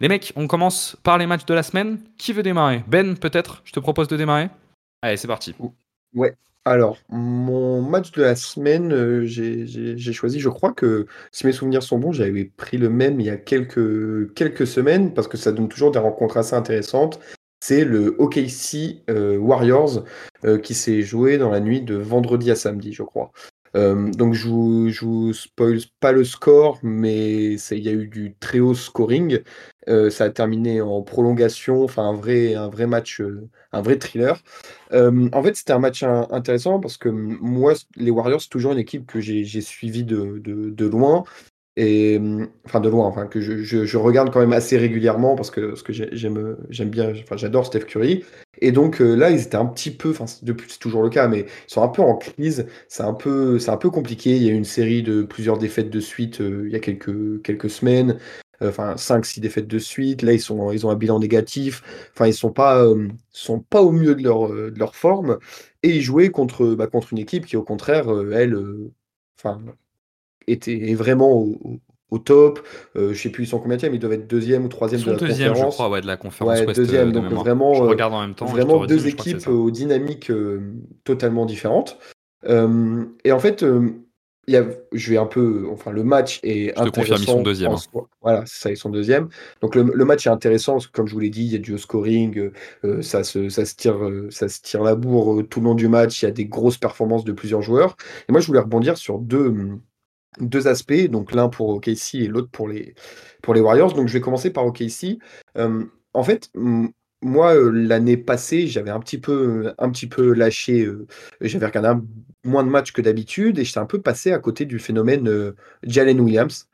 Les mecs, on commence par les matchs de la semaine. Qui veut démarrer? Ben, peut-être Je te propose de démarrer. Allez, c'est parti. Ouais. Alors, mon match de la semaine, euh, j'ai choisi, je crois que si mes souvenirs sont bons, j'avais pris le même il y a quelques, semaines parce que ça donne toujours des rencontres assez intéressantes. C'est le OKC euh, Warriors euh, qui s'est joué dans la nuit de vendredi à samedi, je crois. Donc je vous, je vous spoil pas le score, mais il y a eu du très haut scoring. ça a terminé en prolongation, enfin un vrai, un vrai match, un vrai thriller. en fait, c'était un match intéressant parce que moi, les Warriors, c'est toujours une équipe que j'ai suivie de, de, loin. Enfin de loin, que je, regarde quand même assez régulièrement parce que, parce que j'aime bien, j'adore Steph Curry. Et donc là, ils étaient un petit peu, enfin c'est toujours le cas, mais ils sont un peu en crise. C'est un peu c'est un peu compliqué. Il y a eu une série de plusieurs défaites de suite il y a quelques quelques semaines enfin 5-6 défaites de suite. Là, ils, sont, ils ont un bilan négatif. Enfin, ils sont pas, euh, sont pas au mieux de leur, euh, forme. Et ils jouaient contre, bah, contre une équipe qui, au contraire, euh, elle, enfin, était est vraiment au, au top. je sais plus ils sont combien mais ils doivent être deuxième ou troisième de la deuxième, conférence. Je crois, ouais, de la conférence. Ouais, deuxième, donc vraiment, je regarde en même temps. Vraiment deux équipes aux dynamiques totalement différentes. et en fait, je vais un peu, enfin, le match est je intéressant. Te confirme, deuxième. Hein. Voilà, c'est ça, ils sont deuxième. Donc le, match est intéressant parce que, comme je vous l'ai dit, il y a du scoring, euh, euh, ça, se, ça, se tire, euh, ça se tire la bourre tout le long du match. Il y a des grosses performances de plusieurs joueurs. Et moi, je voulais rebondir sur deux, deux aspects, donc l'un pour OKC et l'autre pour les, pour les Warriors. Donc je vais commencer par OKC. en fait, moi, l'année passée, j'avais un petit peu, un petit peu lâché. j'avais regardé moins de matchs que d'habitude et j'étais un peu passé à côté du phénomène Jalen Williams.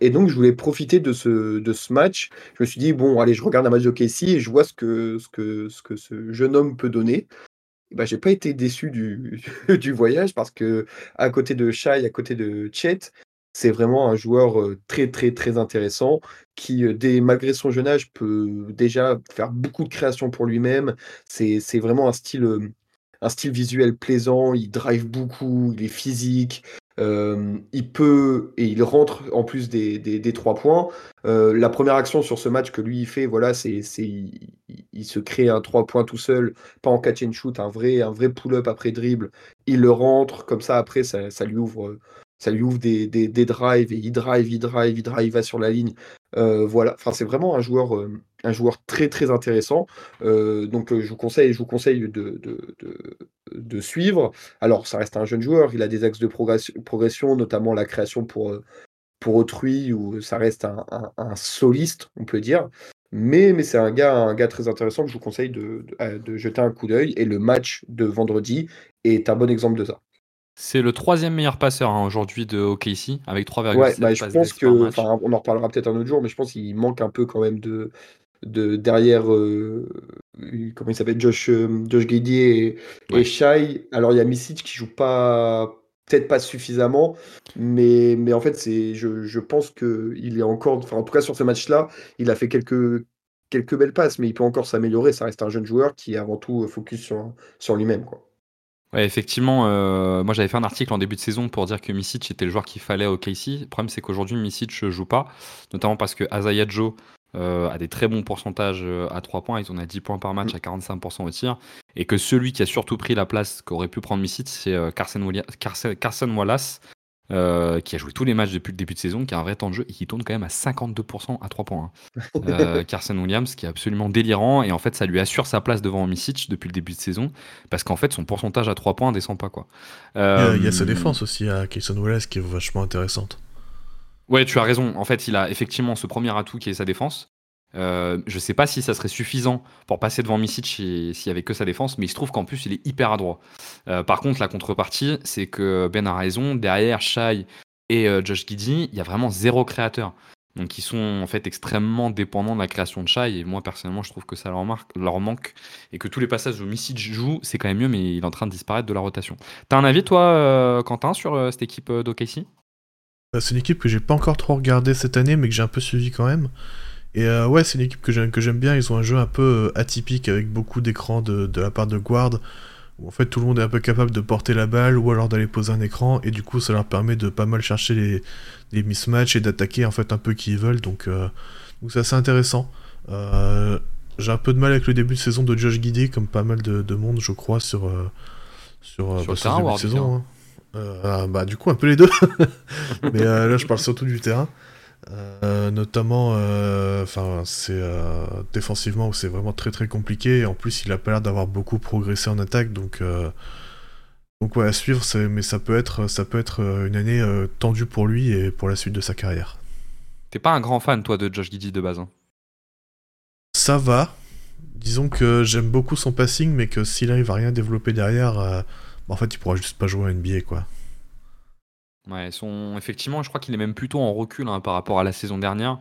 Et donc, je voulais profiter de ce, de ce match. Je me suis dit, bon, allez, je regarde un match de Casey et je vois ce que, ce que, ce que ce jeune homme peut donner. Bah, j'ai pas été déçu du, voyage parce que à côté de Shai, à côté de Chet, c'est vraiment un joueur très, très, très intéressant qui, dès, malgré son jeune âge, peut déjà faire beaucoup de créations pour lui-même. C'est vraiment un style, un style visuel plaisant. Il drive beaucoup, il est physique. il peut et il rentre en plus des, des, trois points. la première action sur ce match que lui il fait, voilà, c'est il, il, se crée un trois points tout seul, pas en catch and shoot, un vrai un vrai pull-up après dribble. Il le rentre comme ça après, ça, ça lui ouvre ça lui ouvre des, des, drives et il drive, il drive, il drive, il va sur la ligne. Euh, voilà, enfin c'est vraiment un joueur, euh, un joueur très très intéressant. Euh, donc je vous conseille, je vous conseille de, de, suivre. Alors ça reste un jeune joueur, il a des axes de progression, notamment la création pour, pour autrui, où ça reste un, un, soliste, on peut dire. Mais, mais c'est un gars, un gars très intéressant que je vous conseille de, de jeter un coup d'œil. Et le match de vendredi est un bon exemple de ça. C'est le troisième meilleur passeur hein, aujourd'hui de OKC avec 3,7 ouais, bah, je pense que, on en reparlera peut-être un autre jour, mais je pense qu'il manque un peu quand même de, de derrière, euh, comment il s'appelle, Josh, euh, Josh et, Shai. Alors il y a Misic qui joue pas, peut-être pas suffisamment, mais, mais en fait c'est, je, je pense que il est encore, enfin en tout cas sur ce match-là, il a fait quelques quelques belles passes, mais il peut encore s'améliorer. Ça reste un jeune joueur qui est avant tout focus sur, sur lui-même, quoi effectivement, euh, moi j'avais fait un article en début de saison pour dire que Misic était le joueur qu'il fallait au KC. Le problème c'est qu'aujourd'hui Misic ne joue pas, notamment parce que Azaya Joe euh, a des très bons pourcentages euh, à 3 points, ils ont à 10 points par match à 45% au tir, et que celui qui a surtout pris la place qu'aurait pu prendre Misic, c'est Carson, Carson, Wallace, euh, qui a joué tous les matchs depuis le début de saison, qui a un vrai temps de jeu et qui tourne quand même à 52% à 3 points. Hein. Euh, Carson Williams, qui est absolument délirant, et en fait, ça lui assure sa place devant Misic depuis le début de saison, parce qu'en fait, son pourcentage à 3 points descend pas. quoi. il, y a, sa euh, défense aussi à Carson Wallace qui est vachement intéressante. Ouais, tu as raison. En fait, il a effectivement ce premier atout qui est sa défense. Euh, je sais pas si ça serait suffisant pour passer devant Misic s'il y avait que sa défense, mais il se trouve qu'en plus il est hyper adroit. Euh, par contre, la contrepartie, c'est que Ben a raison. Derrière Shai et euh, Josh Giddy, il y a vraiment zéro créateur. Donc ils sont en fait extrêmement dépendants de la création de Shai. Et moi personnellement, je trouve que ça leur, manque et que tous les passages où Misic joue, c'est quand même mieux, mais il est en train de disparaître de la rotation. T'as un avis toi, Quentin, sur cette équipe d'OKC C'est une équipe que j'ai pas encore trop regardée cette année, mais que j'ai un peu suivi quand même. Et euh, ouais, c'est une équipe que j'aime bien. Ils ont un jeu un peu euh, atypique avec beaucoup d'écrans de, la part de guard. Où en fait tout le monde est un peu capable de porter la balle ou alors d'aller poser un écran. Et du coup, ça leur permet de pas mal chercher les, les mismatchs et d'attaquer en fait un peu qui ils veulent. Donc, euh, Donc c'est assez intéressant. Euh, j'ai un peu de mal avec le début de saison de Josh Giddy, comme pas mal de, monde, je crois, sur, euh, sur, bah, le début de saison. Hein. Bah, du coup, un peu les deux. Mais là, je parle surtout du terrain. notamment, enfin, c'est défensivement où c'est vraiment très très compliqué. Et en plus, il a pas l'air d'avoir beaucoup progressé en attaque, donc donc ouais, à suivre, mais ça peut être, ça peut être euh, une année euh, tendue pour lui et pour la suite de sa carrière. T'es pas un grand fan, toi, de Josh Giddy de base hein? Ça va. Disons que j'aime beaucoup son passing, mais que s'il arrive à rien développer derrière, euh, en fait, il pourra juste pas jouer à NBA, quoi. Ouais, son... effectivement, je crois qu'il est même plutôt en recul hein, par rapport à la saison dernière.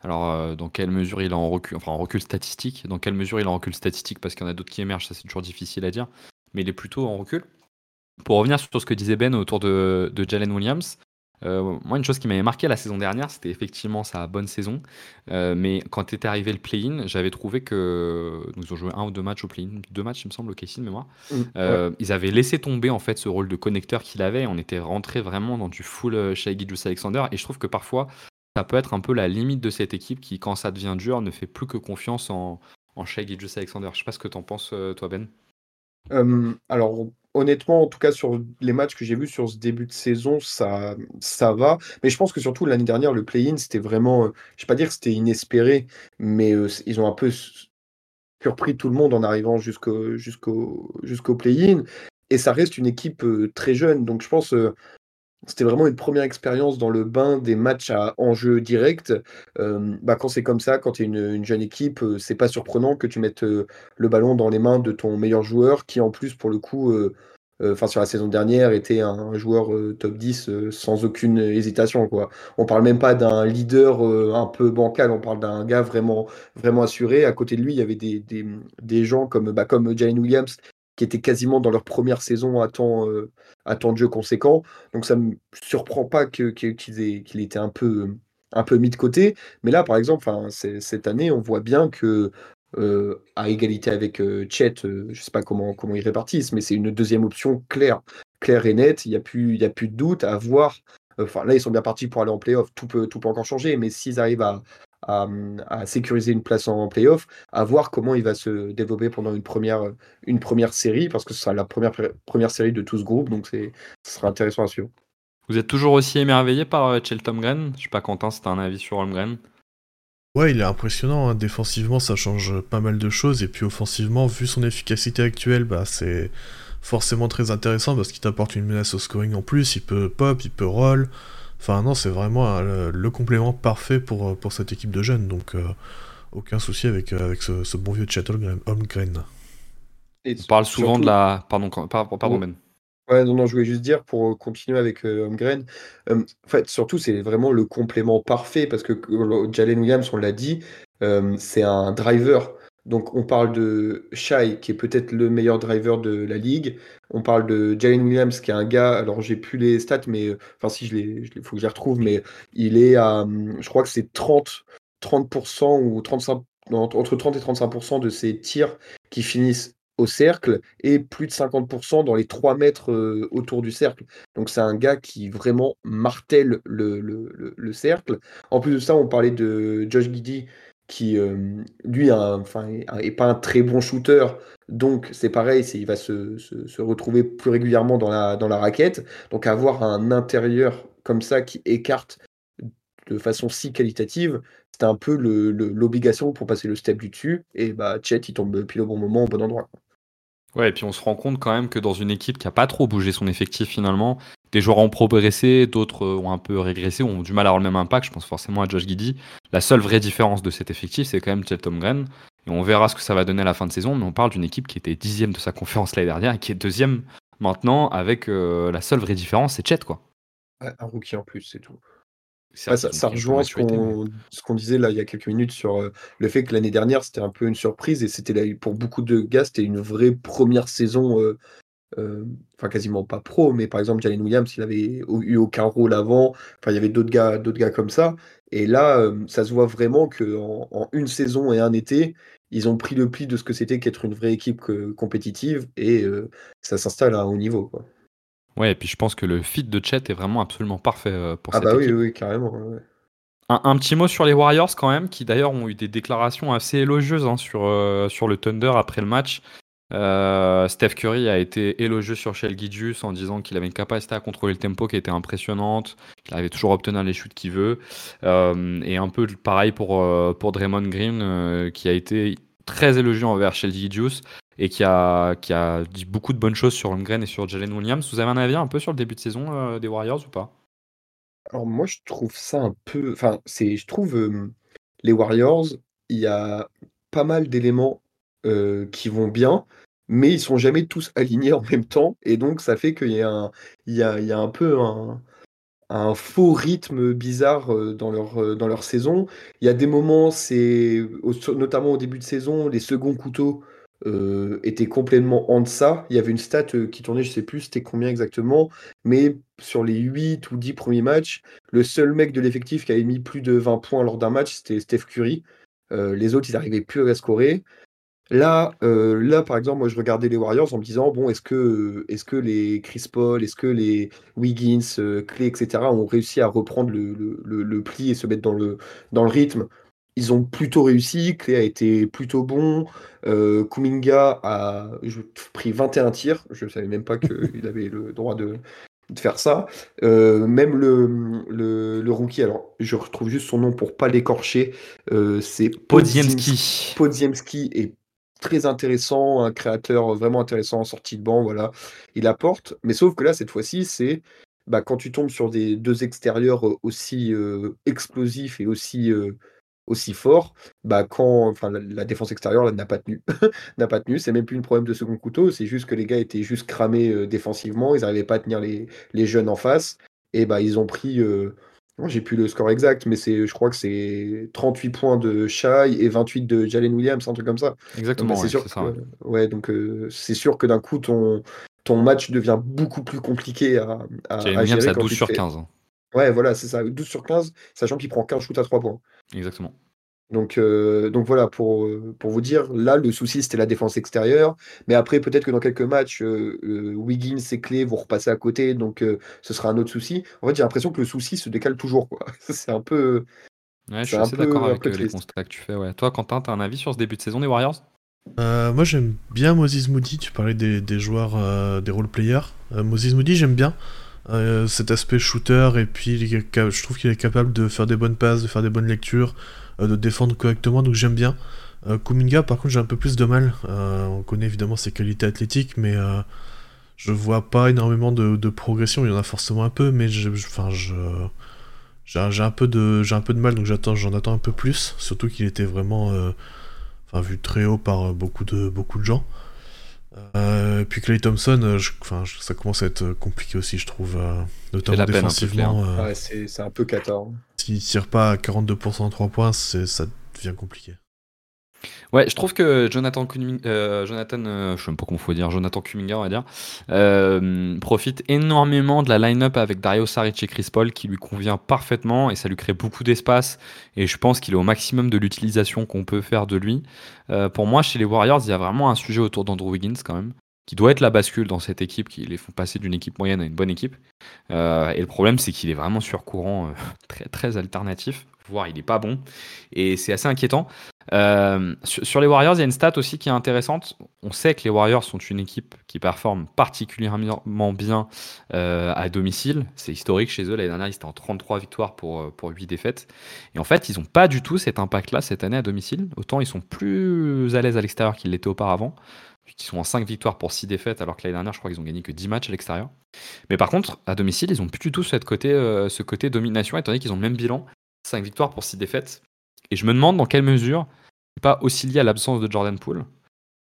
Alors, dans quelle mesure il est en recul, enfin en recul statistique, dans quelle mesure il est en recul statistique, parce qu'il y en a d'autres qui émergent, ça c'est toujours difficile à dire, mais il est plutôt en recul. Pour revenir sur ce que disait Ben autour de, Jalen Williams, euh, moi, une chose qui m'avait marqué la saison dernière, c'était effectivement sa bonne saison. Euh, mais quand était arrivé le play-in, j'avais trouvé que nous ont joué un ou deux matchs au play-in, deux matchs, il me semble, au Casey de mémoire. Mm, euh, ils avaient laissé tomber en fait ce rôle de connecteur qu'il avait. On était rentré vraiment dans du full Shai Gilgeous Alexander. Et je trouve que parfois, ça peut être un peu la limite de cette équipe qui, quand ça devient dur, ne fait plus que confiance en, en Shai Gilgeous Alexander. Je sais pas ce que tu en penses, toi, Ben. alors, honnêtement, en tout cas sur les matchs que j'ai vus sur ce début de saison, ça, ça va. Mais je pense que surtout l'année dernière, le play-in, c'était vraiment, euh, je ne vais pas dire que c'était inespéré, mais euh, ils ont un peu surpris tout le monde en arrivant jusqu'au play-in. Et ça reste une équipe euh, très jeune. Donc je pense c'était vraiment une première expérience dans le bain des matchs à enjeu direct. bah, quand c'est comme ça, quand tu es une, jeune équipe, c'est pas surprenant que tu mettes le ballon dans les mains de ton meilleur joueur, qui en plus, pour le coup, enfin sur la saison dernière, était un, joueur top 10 sans aucune hésitation. Quoi. On parle même pas d'un leader un peu bancal, on parle d'un gars vraiment, assuré. À côté de lui, il y avait des, des, gens comme, bah, comme Jalen Williams qui étaient quasiment dans leur première saison à temps, euh, à temps de jeu conséquent. Donc ça me surprend pas qu'il que, qu'il était un peu, un peu mis de côté. Mais là, par exemple, cette année, on voit bien que euh, à égalité avec euh, Chet, je sais pas comment, comment ils répartissent, mais c'est une deuxième option claire, claire et nette. Il n'y a, plus, a plus de doute à voir. Enfin, là, ils sont bien partis pour aller en playoff. Tout peut, tout peut encore changer, mais s'ils arrivent à, à, sécuriser une place en playoff, à voir comment il va se développer pendant une première, une première série, parce que ce sera la première, première série de tout ce groupe, donc ce sera intéressant à suivre. Vous êtes toujours aussi émerveillé par euh, Chelton Gren Je sais pas, Quentin, si as un avis sur Holmgren? Ouais, il est impressionnant. Hein. Défensivement, ça change pas mal de choses. Et puis offensivement, vu son efficacité actuelle, bah, c'est forcément très intéressant parce qu'il t'apporte une menace au scoring en plus. Il peut pop, il peut roll. Enfin, non, c'est vraiment euh, le, complément parfait pour, euh, pour cette équipe de jeunes. Donc, euh, aucun souci avec, avec ce, bon vieux Chet Holmgren. On parle souvent de la. Pardon, pardon, Ben. Ouais, non, non, je voulais juste dire pour continuer avec Holmgren, en fait, surtout, c'est vraiment le complément parfait parce que Jalen Williams, on l'a dit, c'est un driver. Donc on parle de Shai, qui est peut-être le meilleur driver de la ligue. On parle de Jalen Williams, qui est un gars, alors j'ai plus les stats, mais euh, enfin si je les, il faut que je les retrouve, mais il est à, je crois que c'est 30, 30% ou 35, entre 30 et 35% de ses tirs qui finissent au cercle et plus de 50% dans les 3 mètres euh, autour du cercle. Donc c'est un gars qui vraiment martèle le, le, le, cercle. En plus de ça, on parlait de Josh Giddy qui, euh, lui, enfin, est pas un très bon shooter. Donc, c'est pareil, il va se, retrouver plus régulièrement dans la, dans la raquette. Donc, avoir un intérieur comme ça qui écarte de façon si qualitative, c'est un peu l'obligation pour passer le step du dessus. Et bah, Chet, il tombe pile au bon moment, au bon endroit. Ouais, et puis on se rend compte quand même que dans une équipe qui a pas trop bougé son effectif finalement, des joueurs ont progressé, d'autres ont un peu régressé, ont du mal à avoir le même impact. Je pense forcément à Josh Giddy. La seule vraie différence de cet effectif, c'est quand même Chet Gren. Et on verra ce que ça va donner à la fin de saison. Mais on parle d'une équipe qui était dixième de sa conférence l'année dernière et qui est deuxième maintenant, avec euh, la seule vraie différence, c'est Chet, quoi. un rookie en plus, c'est tout. ça, rejoint ce qu'on disait là il y a quelques minutes sur euh, le fait que l'année dernière c'était un peu une surprise et c'était pour beaucoup de gars c'était une vraie première saison euh, euh, enfin quasiment pas pro, mais par exemple Jalen Williams, il avait eu aucun rôle avant. Enfin, il y avait d'autres gars, d'autres gars comme ça. Et là, euh, ça se voit vraiment que en, une saison et un été, ils ont pris le pli de ce que c'était qu'être une vraie équipe compétitive et euh, ça s'installe à un haut niveau. Quoi. Ouais, et puis je pense que le fit de Chet est vraiment absolument parfait pour ah cette bah oui, oui, carrément. Un, petit mot sur les Warriors quand même, qui d'ailleurs ont eu des déclarations assez élogieuses hein, sur, sur le Thunder après le match. Euh, Steph Curry a été élogieux sur Shell Gidjus en disant qu'il avait une capacité à contrôler le tempo qui était impressionnante, qu'il avait toujours obtenu les shoots qu'il veut. Euh, et un peu pareil pour, euh, pour Draymond Green, qui a été très élogieux envers Shell Gidjus et qui a, qui a dit beaucoup de bonnes choses sur Holmgren et sur Jalen Williams. Vous avez un avis un peu sur le début de saison des Warriors ou pas? Alors moi je trouve ça un peu... Enfin, je trouve les Warriors, il y a pas mal d'éléments qui vont bien, mais ils sont jamais tous alignés en même temps, et donc ça fait qu'il y a un, y a, y a un peu un, un faux rythme bizarre euh, dans leur, euh, dans leur saison. Il y a des moments, c'est notamment au début de saison, les seconds couteaux euh, étaient complètement en deçà. Il y avait une stat qui tournait, je sais plus c'était combien exactement, mais sur les 8 ou 10 premiers matchs, le seul mec de l'effectif qui avait mis plus de 20 points lors d'un match, c'était Steph Curry. les autres, ils n'arrivaient plus à scorer. Là, euh, là, par exemple, moi, je regardais les Warriors en me disant, bon, est-ce que, est que les Chris Paul, est-ce que les Wiggins, euh, Clay, etc., ont réussi à reprendre le, pli et se mettre dans le, dans le rythme? Ils ont plutôt réussi. Clay a été plutôt bon. Euh, Kuminga a pris 21 tirs. Je ne savais même pas qu'il avait le droit de, faire ça. même le, le, rookie, alors je retrouve juste son nom pour pas l'écorcher, c'est Podziemski. Podziemski est très intéressant, un créateur vraiment intéressant en sortie de banc, voilà, il apporte. Mais sauf que là, cette fois-ci, c'est bah, quand tu tombes sur des deux extérieurs aussi explosifs et aussi, aussi forts, bah, quand la, défense extérieure n'a pas tenu. n'a pas. C'est même plus un problème de second couteau, c'est juste que les gars étaient juste cramés défensivement, ils n'arrivaient pas à tenir les, les, jeunes en face. Et bah, ils ont pris j'ai plus le score exact, mais c'est, je crois que c'est 38 points de Shai et 28 de Jalen Williams, un truc comme ça. Exactement, c'est sûr. ça, ouais. donc euh, c'est sûr que d'un coup ton, ton match devient beaucoup plus compliqué à, à, Jalen Williams à 12 sur 15. Hein. Ouais, voilà, c'est ça, 12 sur 15, sachant qu'il prend 15 shoots à 3 points. Exactement. Donc, euh, donc voilà, pour, euh, pour vous dire, là, le souci, c'était la défense extérieure. Mais après, peut-être que dans quelques matchs, euh, Wiggins et Clé vont repasser à côté, donc ce sera un autre souci. En fait, j'ai l'impression que le souci se décale toujours. Quoi. c'est un peu. Ouais, je suis assez d'accord avec les constats que tu fais. Ouais. Toi, Quentin, tu as un avis sur ce début de saison des Warriors? Moi, j'aime bien Moses Moody. Tu parlais des, des joueurs, des role-players. Moses Moody, j'aime bien. cet aspect shooter, et puis je trouve qu'il est capable de faire des bonnes passes, de faire des bonnes lectures. Euh, de défendre correctement, donc j'aime bien. Euh, Kuminga, par contre, j'ai un peu plus de mal. Euh, on connaît évidemment ses qualités athlétiques, mais je vois pas énormément de, progression. Il y en a forcément un peu, mais j'ai un peu de, un peu de mal, donc j'en attends un peu plus. Surtout qu'il était vraiment, vu très haut par beaucoup de gens. Euh, puis Clay Thompson, enfin, ça commence à être compliqué aussi, je trouve, notamment défensivement. Ouais, c'est un peu 14 s'il tire pas à 42% en 3 points, ça devient compliqué. Ouais, je trouve que Jonathan, euh, Jonathan euh, je sais même pas comment faut dire, Jonathan Kuminga, on va dire, euh, profite énormément de la line-up avec Dario Saric et Chris Paul qui lui convient parfaitement et ça lui crée beaucoup d'espace. Et je pense qu'il est au maximum de l'utilisation qu'on peut faire de lui. pour moi, chez les Warriors, il y a vraiment un sujet autour d'Andrew Wiggins quand même qui doit être la bascule dans cette équipe, qui les font passer d'une équipe moyenne à une bonne équipe. Euh, et le problème, c'est qu'il est vraiment sur courant, euh, très, très alternatif, voire il n'est pas bon. Et c'est assez inquiétant. Euh, sur, les Warriors, il y a une stat aussi qui est intéressante. On sait que les Warriors sont une équipe qui performe particulièrement bien à domicile. C'est historique chez eux. L'année dernière, ils étaient en 33 victoires pour, pour 8 défaites. Et en fait, ils n'ont pas du tout cet impact-là cette année à domicile. Autant ils sont plus à l'aise à l'extérieur qu'ils l'étaient auparavant qui sont en 5 victoires pour 6 défaites, alors que l'année dernière, je crois qu'ils ont gagné que 10 matchs à l'extérieur. Mais par contre, à domicile, ils ont plus du tout côté, euh, ce côté domination, étant donné qu'ils ont le même bilan, 5 victoires pour 6 défaites. Et je me demande dans quelle mesure pas aussi lié à l'absence de Jordan Poole,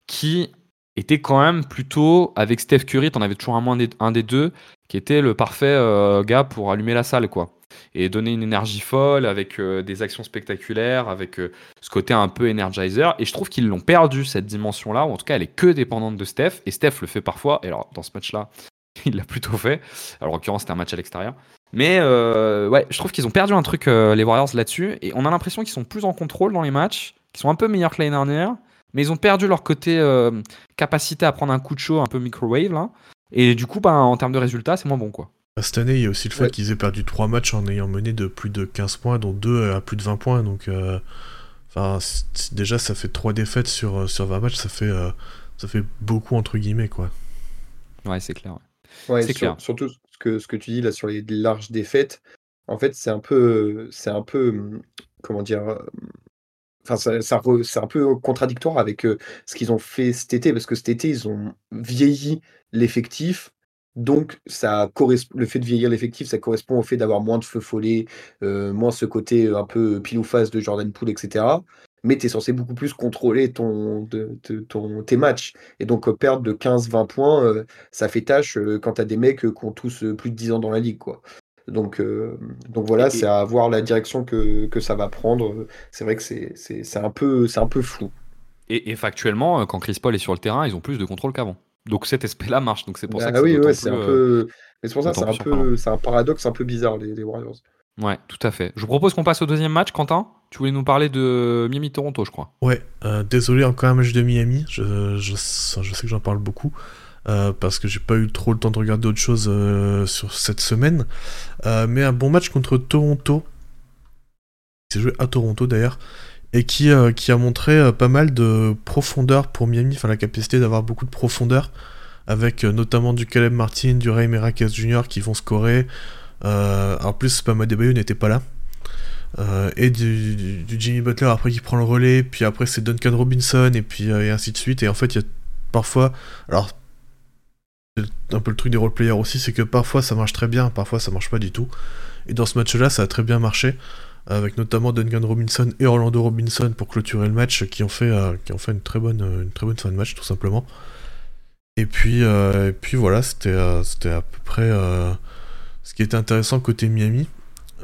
qui était quand même plutôt, avec Steph Curry, t'en avais toujours un, moins un des deux, qui était le parfait euh, gars pour allumer la salle, quoi et donner une énergie folle avec euh, des actions spectaculaires, avec euh, ce côté un peu energizer. Et je trouve qu'ils l'ont perdu cette dimension-là, ou en tout cas elle est que dépendante de Steph. Et Steph le fait parfois. Et alors dans ce match-là, il l'a plutôt fait. Alors en l'occurrence c'était un match à l'extérieur. Mais euh, ouais, je trouve qu'ils ont perdu un truc les Warriors là-dessus. Et on a l'impression qu'ils sont plus en contrôle dans les matchs, qu'ils sont un peu meilleurs que l'année dernière. Mais ils ont perdu leur côté capacité à prendre un coup de chaud un peu microwave. Et du coup, bah, en termes de résultats, c'est moins bon quoi. Cette année, il y a aussi le fait qu'ils aient perdu 3 matchs en ayant mené de plus de 15 points, dont 2 à plus de 20 points. Donc, euh, enfin, déjà, ça fait 3 défaites sur, euh, sur 20 matchs, ça fait, euh, ça fait beaucoup, entre guillemets, quoi. Ouais, c'est clair. Ouais, c'est clair. Surtout ce que, ce que tu dis là sur les larges défaites, en fait, c'est un peu, c'est un peu, hum, comment dire, enfin, ça, c'est un peu contradictoire avec ce qu'ils ont fait cet été, parce que cet été, ils ont vieilli l'effectif donc, ça le fait de vieillir l'effectif, ça correspond au fait d'avoir moins de feu follet, euh, moins ce côté euh, un peu pile ou face de Jordan Poole, etc. Mais tu es censé beaucoup plus contrôler ton, ton, tes matchs. Et donc, euh, perdre de 15-20 points, ça fait tâche quand tu as des mecs qui ont tous plus de 10 ans dans la ligue. Quoi. Donc, donc voilà, c'est à voir la direction que, ça va prendre. C'est vrai que c'est un, peu, un peu flou. Et, et factuellement, quand Chris Paul est sur le terrain, ils ont plus de contrôle qu'avant. Donc cet aspect-là marche. Donc c'est pour ça bah que oui, ouais, c'est un peu. Mais c'est pour ça, c'est un peu, c'est un paradoxe un peu bizarre les, Warriors. Ouais, tout à fait. Je vous propose qu'on passe au deuxième match, Quentin. Tu voulais nous parler de Miami-Toronto, je crois. Ouais, euh, désolé, encore un match de Miami. Je, je, sais que j'en parle beaucoup. Euh, parce que j'ai pas eu trop le temps de regarder autre chose euh, sur cette semaine. mais un bon match contre Toronto. C'est joué à Toronto d'ailleurs et qui, euh, qui a montré euh, pas mal de profondeur pour Miami, enfin la capacité d'avoir beaucoup de profondeur, avec euh, notamment du Caleb Martin, du Ray Merakes Jr. qui vont scorer. en plus, Pama Debayo n'était pas là. et du, Jimmy Butler après qui prend le relais, puis après c'est Duncan Robinson, et puis et ainsi de suite. Et en fait, il y a parfois. Alors, un peu le truc des role-players aussi, c'est que parfois ça marche très bien, parfois ça marche pas du tout. Et dans ce match-là, ça a très bien marché avec notamment Duncan Robinson et Orlando Robinson pour clôturer le match, qui ont fait, euh, qui ont fait une, très bonne, une très bonne fin de match, tout simplement. Et puis, euh, et puis voilà, c'était euh, à peu près ce qui était intéressant côté Miami.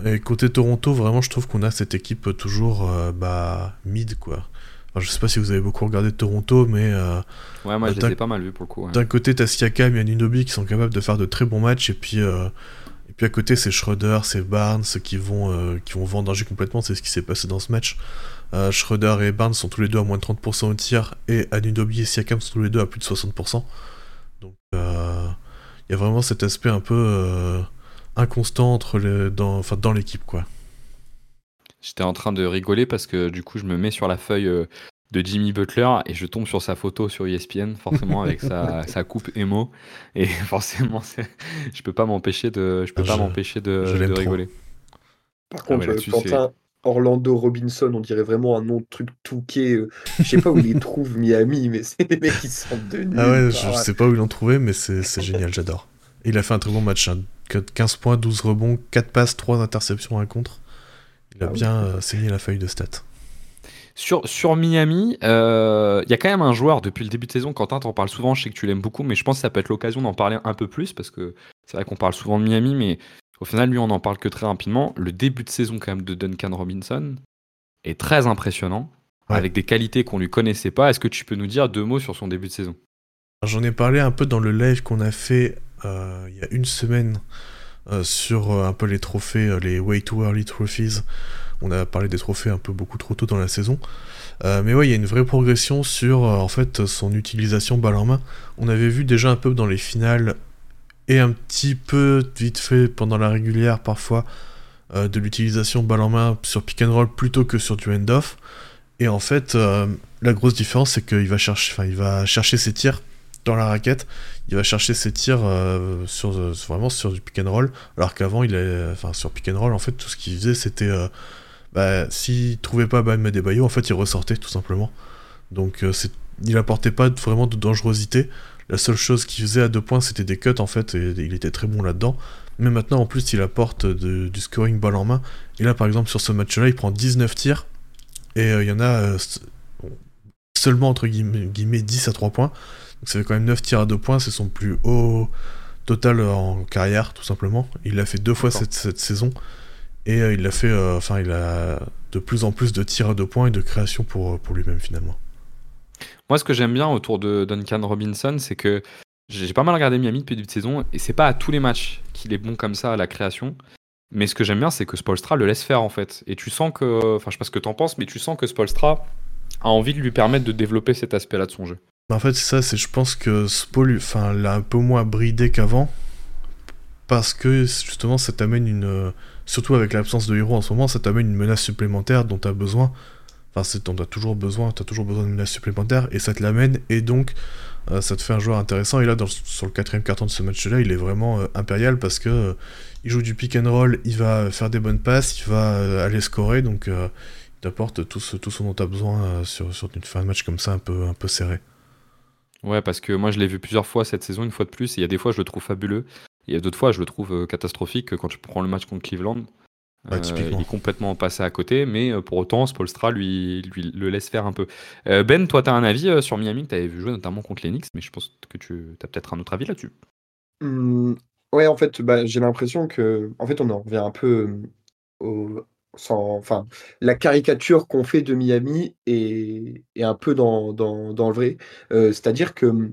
Et côté Toronto, vraiment, je trouve qu'on a cette équipe toujours bah, mid, quoi. je sais pas si vous avez beaucoup regardé Toronto, mais. ouais, moi je les ai pas mal vus pour le coup. D'un côté, t'as Siakam et Anunobi qui sont capables de faire de très bons matchs, et puis et puis à côté, c'est Schroeder, c'est Barnes qui vont, euh, qui vont vendanger complètement. C'est ce qui s'est passé dans ce match. Euh, Schroeder et Barnes sont tous les deux à moins de 30% au tir. Et Anunobi et Siakam sont tous les deux à plus de 60%. Donc euh, il y a vraiment cet aspect un peu inconstant entre les, dans, dans l'équipe. quoi. J'étais en train de rigoler parce que du coup, je me mets sur la feuille de Jimmy Butler et je tombe sur sa photo sur ESPN forcément avec sa, sa, coupe emo et forcément je peux pas m'empêcher de je peux pas m'empêcher de, rigoler. Par contre ah Quentin Orlando Robinson on dirait vraiment un nom de truc touqué euh, je sais pas où il trouve Miami mais c'est des mecs qui sortent de nulle Ah ouais je, sais pas où ils l'ont trouvé mais c'est génial j'adore. Il a fait un très bon match 15 hein. points 12 rebonds 4 passes 3 interceptions un contre. Il a ah bien euh, saigné la feuille de stats. Sur, sur Miami, il euh, y a quand même un joueur depuis le début de saison. Quentin, t'en parles souvent. Je sais que tu l'aimes beaucoup, mais je pense que ça peut être l'occasion d'en parler un peu plus parce que c'est vrai qu'on parle souvent de Miami, mais au final, lui, on n'en parle que très rapidement. Le début de saison, quand même, de Duncan Robinson est très impressionnant, avec des qualités qu'on lui connaissait pas. Est-ce que tu peux nous dire deux mots sur son début de saison? J'en ai parlé un peu dans le live qu'on a fait euh, il y a une semaine euh, sur un peu les trophées, les Way Too Early Trophies on a parlé des trophées un peu beaucoup trop tôt dans la saison. Euh, mais ouais, il y a une vraie progression sur euh, en fait son utilisation balle en main. On avait vu déjà un peu dans les finales et un petit peu vite fait pendant la régulière parfois euh, de l'utilisation balle en main sur pick and roll plutôt que sur du end-off. Et en fait, la grosse différence c'est qu'il va chercher, va chercher ses tirs dans la raquette. Il va chercher ses tirs sur vraiment sur du pick and roll, alors qu'avant il est, enfin sur pick and roll en fait tout ce qu'il faisait c'était bah, s'il trouvait pas Bam Adebayo, en fait, il ressortait tout simplement. Donc, euh, il apportait pas vraiment de dangerosité. La seule chose qu'il faisait à deux points, c'était des cuts en fait, et il était très bon là-dedans. Mais maintenant, en plus, il apporte du scoring balle en main. Et là, par exemple, sur ce match-là, il prend 19 tirs. Et euh, il y en a euh, seulement, entre guillemets, 10 à 3 points. Donc ça fait quand même 9 tirs à 2 points. C'est son plus haut total en carrière, tout simplement. Il l'a fait deux fois cette, cette saison. Et euh, il a fait, euh, enfin, il a de plus en plus de tirs à deux points et de création pour, pour lui-même finalement. Moi, ce que j'aime bien autour de Duncan Robinson, c'est que j'ai pas mal regardé Miami depuis le début de saison et c'est pas à tous les matchs qu'il est bon comme ça à la création. Mais ce que j'aime bien, c'est que Spolstra le laisse faire en fait. Et tu sens que, enfin, je sais pas ce que t'en penses, mais tu sens que Spolstra a envie de lui permettre de développer cet aspect-là de son jeu. En fait, c'est ça, c'est je pense que Spol, l'a un peu moins bridé qu'avant parce que justement ça t'amène une. Surtout avec l'absence de héros en ce moment, ça t'amène une menace supplémentaire dont tu as besoin. Enfin, c'est, as toujours besoin, as toujours besoin d'une menace supplémentaire et ça te l'amène et donc euh, ça te fait un joueur intéressant. Et là, sur le quatrième carton de ce match-là, il est vraiment euh, impérial parce que euh, il joue du pick and roll, il va faire des bonnes passes, il va aller scorer, donc il t'apporte tout ce, tout dont tu as besoin sur, sur une fin de match comme ça un peu, un peu serré. Ouais, parce que moi je l'ai vu plusieurs fois cette saison, une fois de plus, et il y a des fois je le trouve fabuleux, il y a d'autres fois je le trouve catastrophique quand tu prends le match contre Cleveland. Euh, il est complètement passé à côté, mais euh, pour autant, Spolstra lui, lui le laisse faire un peu. Euh, ben, toi, tu as un avis sur Miami que tu avais vu jouer notamment contre les Knicks, mais je pense que tu as peut-être un autre avis là-dessus. Mmh, ouais, en fait, bah, j'ai l'impression que, en fait, on en revient un peu au, sans, enfin, la caricature qu'on fait de Miami est, est un peu dans, dans, dans le vrai. C'est-à-dire que,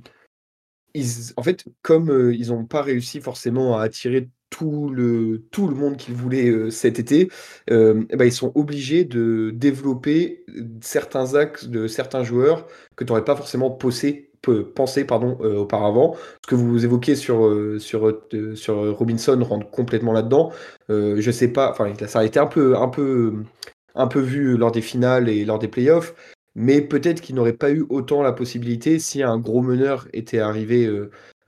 en fait, comme ils n'ont pas réussi forcément à attirer tout le, tout le monde qu'ils voulaient cet été, euh, bah, ils sont obligés de développer certains axes de certains joueurs que tu n'aurais pas forcément posé, pensé pardon, auparavant. Ce que vous évoquez sur, sur, sur Robinson rentre complètement là-dedans. je sais pas, ça a été un peu, un, peu, un peu vu lors des finales et lors des playoffs. Mais peut-être qu'il n'aurait pas eu autant la possibilité si un gros meneur était arrivé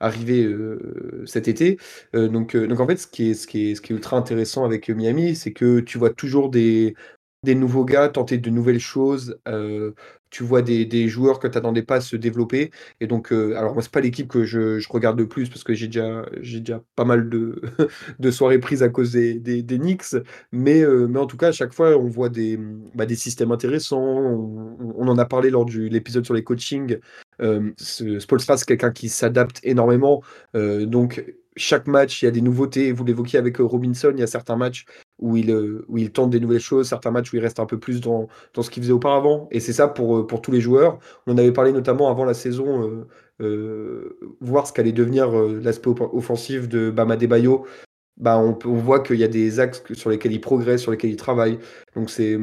arrivé euh, cet été. Euh, donc, euh, en fait, ce qui est, ultra intéressant avec Miami, c'est que tu vois toujours des nouveaux gars tenter de nouvelles choses. Tu vois des, joueurs que tu n'attendais pas se développer. Et donc, alors moi, c'est pas l'équipe que je, regarde le plus parce que j'ai déjà, pas mal de, soirées prises à cause des, des, Knicks. Mais, mais en tout cas, à chaque fois, on voit des, bah, systèmes intéressants. On, en a parlé lors de l'épisode sur les coachings. Euh, Spolstra, c'est quelqu'un qui s'adapte énormément. Euh, donc, chaque match, il y a des nouveautés. Vous l'évoquiez avec euh, Robinson, il y a certains matchs où il, où il tente des nouvelles choses, certains matchs où il reste un peu plus dans, ce qu'il faisait auparavant. Et c'est ça pour, pour tous les joueurs. On en avait parlé notamment avant la saison, voir ce qu'allait devenir l'aspect offensif de Bama Debayo. Bah, on, voit qu'il y a des axes sur lesquels il progresse, sur lesquels il travaille. Donc c'est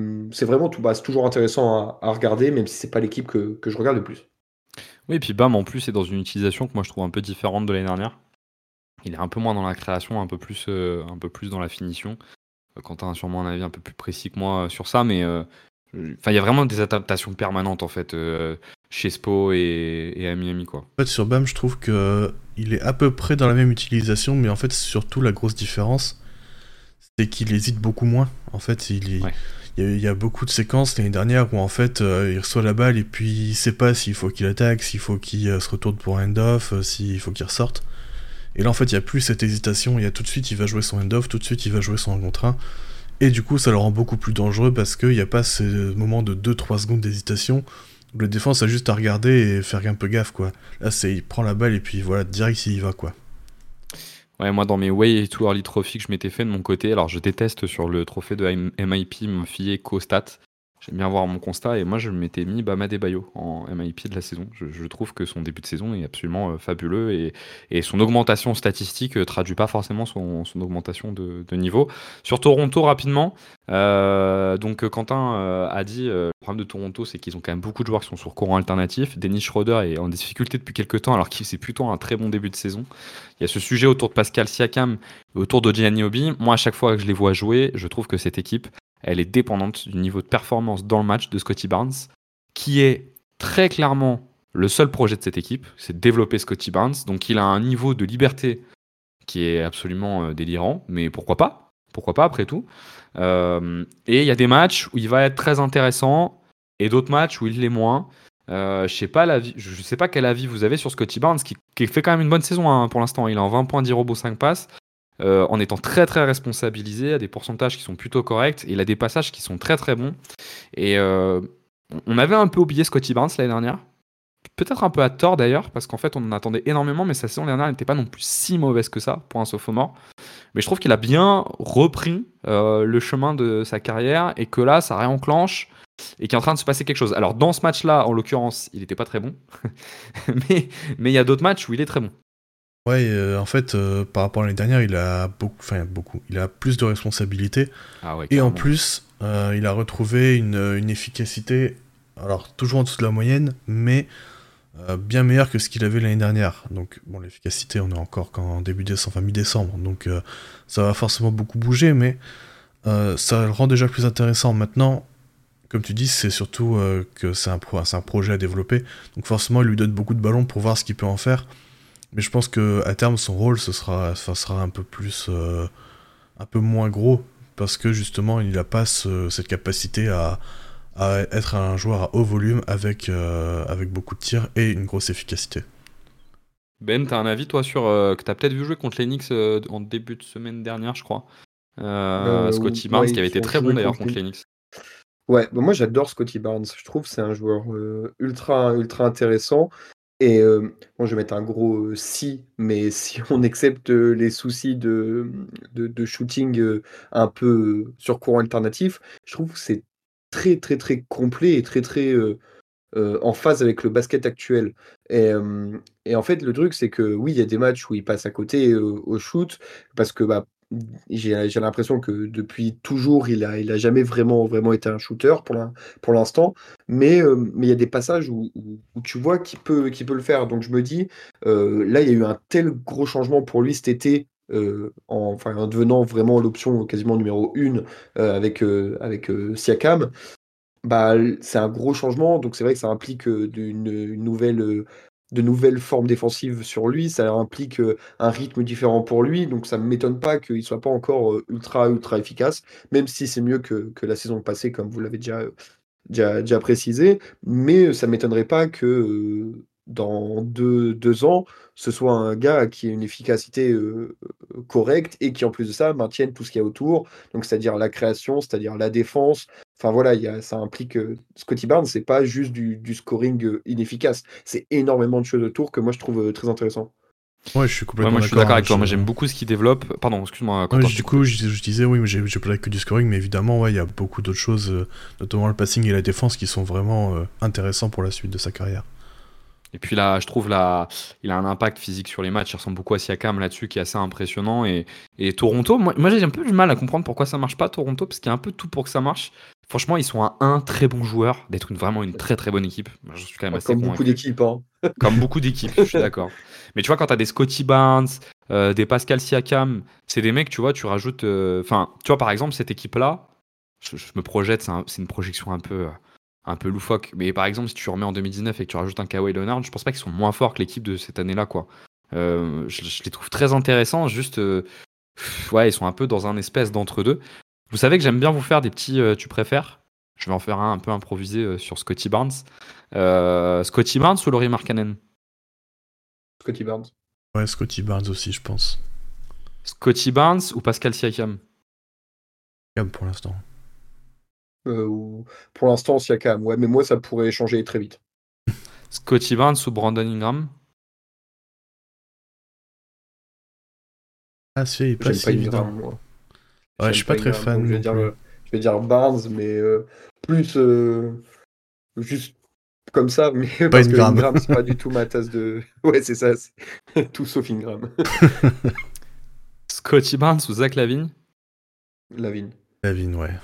vraiment bah, toujours intéressant à, regarder, même si c'est pas l'équipe que, je regarde le plus. Oui, et puis Bam en plus est dans une utilisation que moi je trouve un peu différente de l'année dernière. Il est un peu moins dans la création, euh, un peu plus dans la finition. Euh, Quentin a sûrement un avis un peu plus précis que moi euh, sur ça, mais enfin il y a vraiment des adaptations permanentes en fait chez Spo et, et, à Miami quoi. En fait sur Bam je trouve que il est à peu près dans la même utilisation, mais en fait surtout la grosse différence c'est qu'il hésite beaucoup moins. En fait il est, il y, a beaucoup de séquences l'année dernière où en fait euh, il reçoit la balle et puis il sait pas s'il faut qu'il attaque, s'il faut qu'il euh, se retourne pour un end-off, euh, s'il faut qu'il ressorte. Et là en fait il y a plus cette hésitation, il y a tout de suite il va jouer son end-off, tout de suite il va jouer son 1 contre 1. Et du coup ça le rend beaucoup plus dangereux parce qu'il n'y a pas ce moment de 2-3 secondes d'hésitation la défense a juste à regarder et faire un peu gaffe quoi. Là c'est il prend la balle et puis voilà direct il y va quoi. Ouais, moi, dans mes Way to Early Trophy que je m'étais fait de mon côté, alors je déteste sur le trophée de MIP me fier qu'aux stats. J'aime bien voir mon constat et moi je m'étais mis Bama Bayo en MIP de la saison. Je, trouve que son début de saison est absolument euh, fabuleux et, son augmentation statistique euh, traduit pas forcément son, augmentation de, niveau. Sur Toronto rapidement, euh, donc Quentin a dit le problème de Toronto c'est qu'ils ont quand même beaucoup de joueurs qui sont sur courant alternatif. Dennis Schroeder est en difficulté depuis quelques temps alors qu'il c'est plutôt un très bon début de saison. Il y a ce sujet autour de Pascal Siakam autour de Gianni Obi. Moi à chaque fois que je les vois jouer, je trouve que cette équipe elle est dépendante du niveau de performance dans le match de Scotty Barnes, qui est très clairement le seul projet de cette équipe, c'est de développer Scotty Barnes. Donc il a un niveau de liberté qui est absolument euh, délirant, mais pourquoi pas? Pourquoi pas après tout? Euh, Et il y a des matchs où il va être très intéressant et d'autres matchs où il l'est moins. Euh, je sais sais pas quel avis vous avez sur Scotty Barnes qui, fait quand même une bonne saison hein, pour l'instant. Il est en 20 points, 10 robots, 5 passes. Euh, en étant très très responsabilisé, à des pourcentages qui sont plutôt corrects, et il a des passages qui sont très très bons. Et euh, on avait un peu oublié Scotty Barnes l'année dernière. Peut-être un peu à tort d'ailleurs, parce qu'en fait on en attendait énormément, mais sa saison dernière n'était pas non plus si mauvaise que ça pour un sophomore. Mais je trouve qu'il a bien repris euh, le chemin de sa carrière et que là ça réenclenche et qu'il est en train de se passer quelque chose. Alors dans ce match-là, en l'occurrence, il n'était pas très bon, mais il y a d'autres matchs où il est très bon. Ouais, euh, en fait, euh, par rapport à l'année dernière, il a beaucoup, enfin beaucoup, il a plus de responsabilités. Ah et en plus, euh, il a retrouvé une, efficacité, alors toujours en dessous de la moyenne, mais bien meilleur que ce qu'il avait l'année dernière. Donc, bon, l'efficacité, on est encore qu'en début décembre, enfin mi-décembre, donc ça va forcément beaucoup bouger, mais ça le rend déjà plus intéressant. Maintenant, comme tu dis, c'est surtout que c'est un, un, projet à développer, donc forcément, il lui donne beaucoup de ballons pour voir ce qu'il peut en faire. Mais je pense que à terme, son rôle, ce sera, ça sera un peu plus, un peu moins gros, parce que justement, il n'a pas cette capacité à à être un joueur à haut volume avec, euh, avec beaucoup de tirs et une grosse efficacité. Ben, t'as un avis toi sur euh, que t'as peut-être vu jouer contre l'Enix euh, en début de semaine dernière, je crois. Scotty Barnes qui avait été très bon d'ailleurs contre l'Enix. Ouais, bah, moi j'adore Scotty Barnes. Je trouve que c'est un joueur ultra ultra intéressant. Et moi je vais mettre un gros si, mais si on accepte les soucis de, de, shooting un peu sur courant alternatif, je trouve que c'est très, très, très complet et très, très en phase avec le basket actuel. Et, et en fait, le truc, c'est que oui, il y a des matchs où il passe à côté au shoot parce que bah, j'ai l'impression que depuis toujours, il a, il a jamais vraiment, vraiment été un shooter pour l'instant. Mais mais il y a des passages où, où, tu vois qu'il peut, qu'il peut le faire. Donc je me dis, là, il y a eu un tel gros changement pour lui cet été en, enfin, en devenant vraiment l'option quasiment numéro une avec, avec Siakam, bah, c'est un gros changement. Donc c'est vrai que ça implique une, nouvelle, de nouvelles formes défensives sur lui. Ça implique un rythme différent pour lui. Donc ça ne m'étonne pas qu'il ne soit pas encore ultra, ultra efficace, même si c'est mieux que, que, la saison passée, comme vous l'avez déjà, déjà, déjà, précisé. Mais ça ne m'étonnerait pas que dans deux, deux, ans, ce soit un gars qui a une efficacité correcte et qui, en plus de ça, maintienne tout ce qu'il y a autour, donc c'est-à-dire la création, c'est-à-dire la défense. Enfin voilà, y a, ça implique Scotty Barnes, c'est pas juste du, du scoring inefficace, c'est énormément de choses autour que moi je trouve très intéressant. Ouais, je suis complètement moi, je suis d'accord avec toi. Moi, j'aime beaucoup ce qu'il développe. Pardon, excuse-moi. du coup, je, disais, oui, mais j'ai parlé que du scoring, mais évidemment, ouais, il y a beaucoup d'autres choses, notamment le passing et la défense, qui sont vraiment intéressants pour la suite de sa carrière. Et puis là, je trouve là, il a un impact physique sur les matchs. Il ressemble beaucoup à Siakam là-dessus, qui est assez impressionnant. Et, et Toronto, moi, j'ai un peu du mal à comprendre pourquoi ça marche pas Toronto, parce qu'il y a un peu tout pour que ça marche. Franchement, ils sont à un très bon joueur d'être vraiment une très très bonne équipe. Je suis quand même assez Comme beaucoup d'équipes. Hein. Comme beaucoup d'équipes, je suis d'accord. Mais tu vois, quand tu as des Scotty Barnes, euh, des Pascal Siakam, c'est des mecs, tu vois, tu rajoutes. Euh, enfin, tu vois, par exemple, cette équipe-là, je, me projette, c'est une projection un peu. Euh, un peu loufoque. Mais par exemple, si tu remets en 2019 et que tu rajoutes un Kawhi Leonard, je pense pas qu'ils sont moins forts que l'équipe de cette année-là, quoi. Euh, je, les trouve très intéressants, juste, ouais, ils sont un peu dans un espèce d'entre-deux. Vous savez que j'aime bien vous faire des petits euh, tu préfères? Je vais en faire un un peu improvisé sur Scotty Barnes. Scotty Barnes ou Laurie Markkanen? Scotty Barnes. Ouais, Scotty Barnes aussi, je pense. Scotty Barnes ou Pascal Siakam? Siakam pour l'instant. Euh, pour l'instant, Siakam, ouais, mais moi, ça pourrait changer très vite. Scotty Barnes ou Brandon Ingram? Ah, c'est pas si évident. moi. Ouais, je suis pas, très fan. Je vais, dire, je vais, dire, Barnes, mais euh, plus euh, juste comme ça, mais pas parce Ingram. que Ingram, c'est pas du tout ma tasse de. Ouais, c'est ça, tout sauf Ingram. Scotty Barnes ou Zach Lavine? Lavine. Lavine, ouais.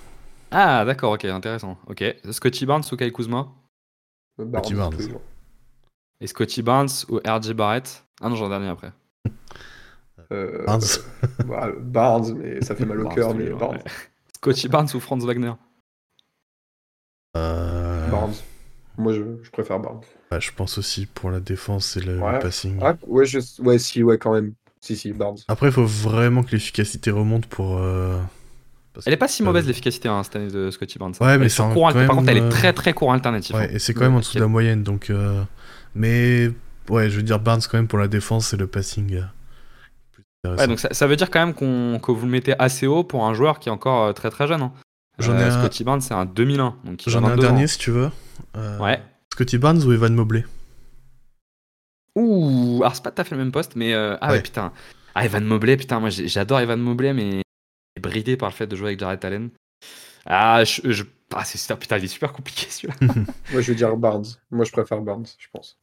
Ah, d'accord, ok, intéressant. Ok. Scotty Barnes ou Kyle Kuzma? Scotty Barnes. Et Scotty Barnes ou RJ Barrett? Ah non, j'en ai dernier après. Euh, Barnes. Bah, Barnes, mais ça fait mal au cœur, mais Barnes. Scotty Barnes ou Franz Wagner euh... Barnes. Moi, je, préfère Barnes. Bah, je pense aussi pour la défense et le, passing. Ah, ouais, ouais, si, ouais, quand même. Si, si, Barnes. Après, il faut vraiment que l'efficacité remonte pour. Euh, elle est pas si mauvaise l'efficacité hein, cette année de Scotty Barnes. Ouais, mais c'est courant, Par contre, elle est euh, très très court alternative. Ouais, et c'est quand même en dessous de la moyenne, donc. Euh, mais ouais, je veux dire Barnes quand même pour la défense et le passing. Euh, ouais, donc ça, veut dire quand même qu'on que vous le mettez assez haut pour un joueur qui est encore très très jeune. Hein. J'en ai Scotty Barnes, c'est un 2001. J'en ai un dernier si tu veux. ouais. Scotty Barnes ou Evan Mobley? Ouh, alors c'est pas tout à fait le même poste, mais ah ouais, putain. Ah, Evan Mobley, putain, moi j'adore Evan Mobley, mais bridé par le fait de jouer avec Jared Allen. Ah, je, je... Ah, c'est putain, il est super compliqué celui-là. Moi, je veux dire Barnes. Moi, je préfère Barnes, je pense.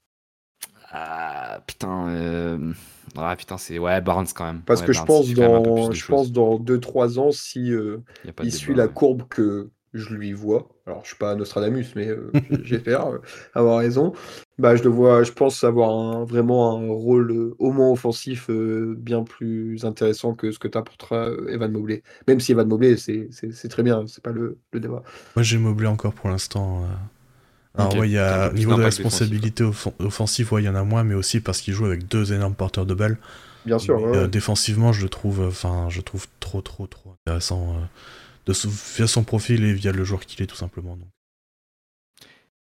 Ah, putain. Euh... Ah, putain, c'est. Ouais, Barnes quand même. Parce que je, pense dans... je pense dans 2-3 ans, si euh, il suit la courbe que, je lui vois, alors je suis pas Nostradamus, mais euh, j'espère euh, avoir raison. Bah, je le vois, je pense avoir vraiment un rôle euh, au moins offensif bien plus intéressant que ce que t'apportera Evan Mobley. Même si Evan Mobley, c'est très bien, c'est pas le, le, débat. Moi, j'ai Mobley encore pour l'instant. Alors, ouais, il y a niveau de responsabilité offensive, il y en a moins, mais aussi parce qu'il joue avec deux énormes porteurs de balles. Bien sûr. défensivement, je le trouve, enfin, je trouve trop, trop, trop intéressant de via son profil et via le joueur qu'il est tout simplement.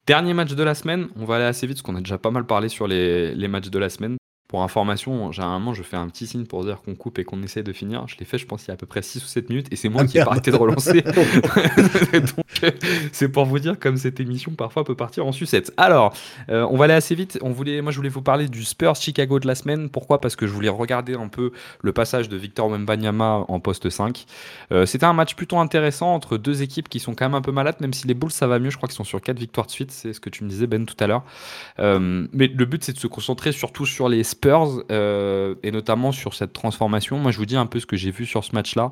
Dernier match de la semaine, on va aller assez vite parce qu'on a déjà pas mal parlé sur les, les matchs de la semaine. Pour information, généralement, je fais un petit signe pour dire qu'on coupe et qu'on essaie de finir. Je l'ai fait, je pense, il y a à peu près 6 ou 7 minutes et c'est moi ah, qui ai arrêté de relancer. Donc, c'est pour vous dire comme cette émission parfois peut partir en sucette. Alors, euh, on va aller assez vite. On voulait, moi, je voulais vous parler du Spurs Chicago de la semaine. Pourquoi? Parce que je voulais regarder un peu le passage de Victor Wembanyama en poste 5. Euh, c'était un match plutôt intéressant entre deux équipes qui sont quand même un peu malades, même si les Bulls ça va mieux. Je crois qu'ils sont sur 4 victoires de suite. C'est ce que tu me disais, Ben, tout à l'heure. Euh, mais le but, c'est de se concentrer surtout sur les Spurs euh, et notamment sur cette transformation. Moi, je vous dis un peu ce que j'ai vu sur ce match-là.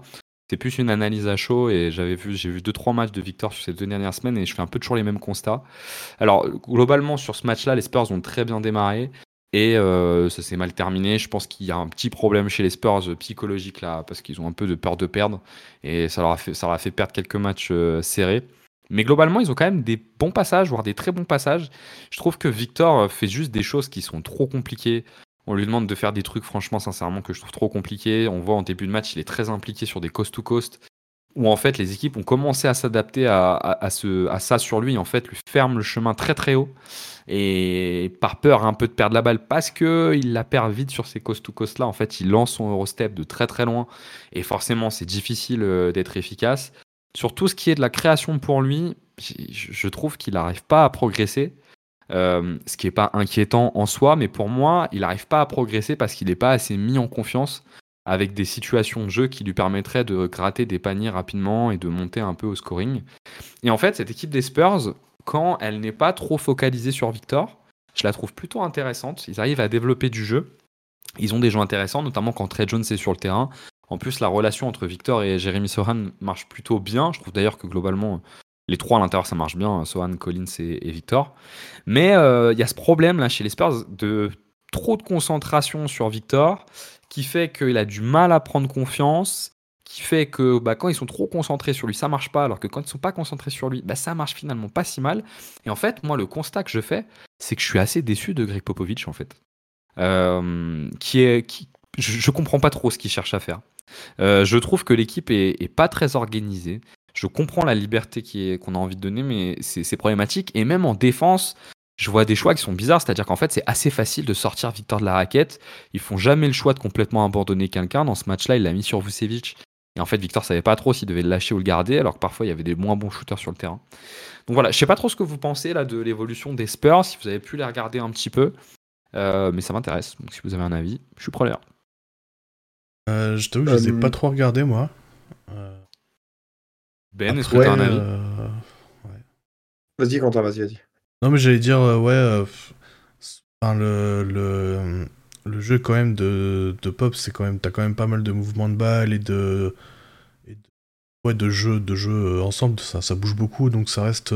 C'est plus une analyse à chaud et j'avais vu, j'ai vu deux trois matchs de Victor sur ces deux dernières semaines et je fais un peu toujours les mêmes constats. Alors globalement sur ce match-là, les Spurs ont très bien démarré et euh, ça s'est mal terminé. Je pense qu'il y a un petit problème chez les Spurs euh, psychologique là parce qu'ils ont un peu de peur de perdre et ça leur a fait, ça leur a fait perdre quelques matchs serrés. Mais globalement, ils ont quand même des bons passages, voire des très bons passages. Je trouve que Victor fait juste des choses qui sont trop compliquées. On lui demande de faire des trucs, franchement, sincèrement, que je trouve trop compliqués. On voit en début de match, il est très impliqué sur des coast-to-coast, où en fait, les équipes ont commencé à s'adapter à, à, ça sur lui, en fait, lui ferme le chemin très très haut. Et par peur un peu de perdre la balle, parce qu'il la perd vite sur ces coast-to-coast là, en fait, il lance son Eurostep de très très loin. Et forcément, c'est difficile euh, d'être efficace. Sur tout ce qui est de la création pour lui, je trouve qu'il n'arrive pas à progresser. Euh, ce qui n'est pas inquiétant en soi, mais pour moi, il n'arrive pas à progresser parce qu'il n'est pas assez mis en confiance avec des situations de jeu qui lui permettraient de gratter des paniers rapidement et de monter un peu au scoring. Et en fait, cette équipe des Spurs, quand elle n'est pas trop focalisée sur Victor, je la trouve plutôt intéressante. Ils arrivent à développer du jeu. Ils ont des gens intéressants, notamment quand Trey Jones est sur le terrain. En plus, la relation entre Victor et Jeremy Sohan marche plutôt bien. Je trouve d'ailleurs que globalement, les trois à l'intérieur, ça marche bien, Sohan, Collins et, Victor. Mais euh, il y a ce problème là chez les Spurs de trop de concentration sur Victor, qui fait qu'il a du mal à prendre confiance, qui fait que bah, quand ils sont trop concentrés sur lui, ça marche pas, alors que quand ils sont pas concentrés sur lui, bah, ça marche finalement pas si mal. Et en fait, moi, le constat que je fais, c'est que je suis assez déçu de Greg Popovich, en fait. Euh, qui est, qui, je, je comprends pas trop ce qu'il cherche à faire. Euh, je trouve que l'équipe est, est, pas très organisée je comprends la liberté qu'on a envie de donner, mais c'est problématique. Et même en défense, je vois des choix qui sont bizarres. C'est-à-dire qu'en fait, c'est assez facile de sortir Victor de la raquette. Ils font jamais le choix de complètement abandonner quelqu'un. Dans ce match-là, il l'a mis sur Vucevic. Et en fait, Victor savait pas trop s'il devait le lâcher ou le garder, alors que parfois il y avait des moins bons shooters sur le terrain. Donc voilà, je sais pas trop ce que vous pensez là de l'évolution des Spurs, si vous avez pu les regarder un petit peu, euh, mais ça m'intéresse. Donc si vous avez un avis, je suis preneur. Euh, je t'avoue, je les ai euh, pas trop regardés moi. Euh, ben, est-ce que t'as un avis euh, Vas-y, Quentin, vas-y, vas-y. Non, mais j'allais dire, euh, ouais, euh, le, le, le, jeu quand même de, de Pop, c'est quand même, t'as quand même pas mal de mouvements de balles et de, et de ouais, de jeux de jeu ensemble, ça, ça bouge beaucoup, donc ça reste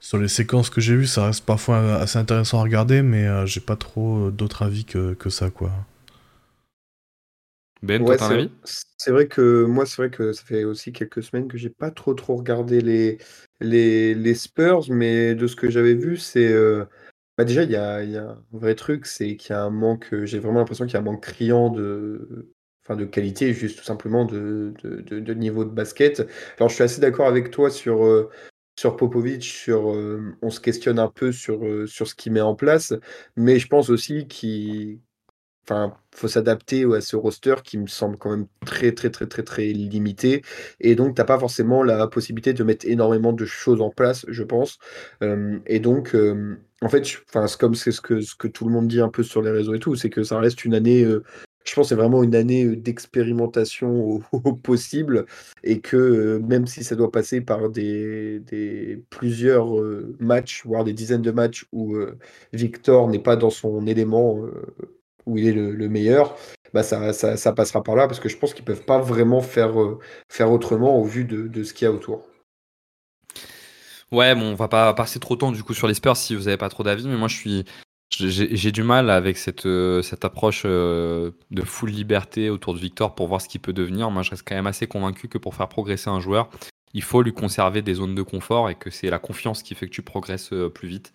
sur les séquences que j'ai vues, ça reste parfois assez intéressant à regarder, mais j'ai pas trop d'autres avis que, que ça, quoi. Ben, toi, un avis? c'est vrai que moi, c'est vrai que ça fait aussi quelques semaines que j'ai pas trop, trop regardé les les les Spurs, mais de ce que j'avais vu, c'est, euh, bah, déjà, il y a y a un vrai truc, c'est qu'il y a un manque, j'ai vraiment l'impression qu'il y a un manque criant de enfin, de qualité, juste tout simplement de de de niveau de basket. Alors, je suis assez d'accord avec toi sur, euh, sur Popovic, sur, euh, on se questionne un peu sur, sur ce qu'il met en place, mais je pense aussi qu'il Enfin, faut s'adapter à ce roster qui me semble quand même très, très, très, très, très limité. Et donc, tu n'as pas forcément la possibilité de mettre énormément de choses en place, je pense. et donc, en fait, enfin, c'est comme c'est ce que, ce que tout le monde dit un peu sur les réseaux et tout, c'est que ça reste une année, je pense, c'est vraiment une année d'expérimentation au, possible. Et que même si ça doit passer par des plusieurs matchs, voire des dizaines de matchs où Victor n'est pas dans son élément où il est le, meilleur, bah ça, passera par là parce que je pense qu'ils peuvent pas vraiment faire, euh, autrement au vu de, ce qu'il y a autour. Ouais, bon, on va pas passer trop de temps du coup sur les Spurs si vous avez pas trop d'avis, mais moi je suis j'ai du mal avec cette, euh, approche euh, de full liberté autour de Victor pour voir ce qu'il peut devenir. Moi, je reste quand même assez convaincu que pour faire progresser un joueur, il faut lui conserver des zones de confort et que c'est la confiance qui fait que tu progresses plus vite.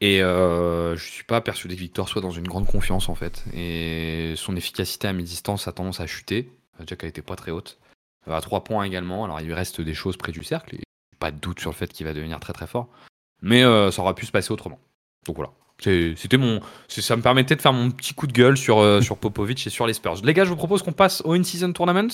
Et je suis pas persuadé que Victor soit dans une grande confiance en fait. Et son efficacité à mi-distance a tendance à chuter, déjà qu'elle était pas très haute. À 3 points également, alors il lui reste des choses près du cercle, et pas de doute sur le fait qu'il va devenir très très fort. Mais ça aura pu se passer autrement. Donc voilà. C'était mon, ça me permettait de faire mon petit coup de gueule sur, euh, sur Popovic et sur les Spurs. Les gars, je vous propose qu'on passe au In-Season Tournament.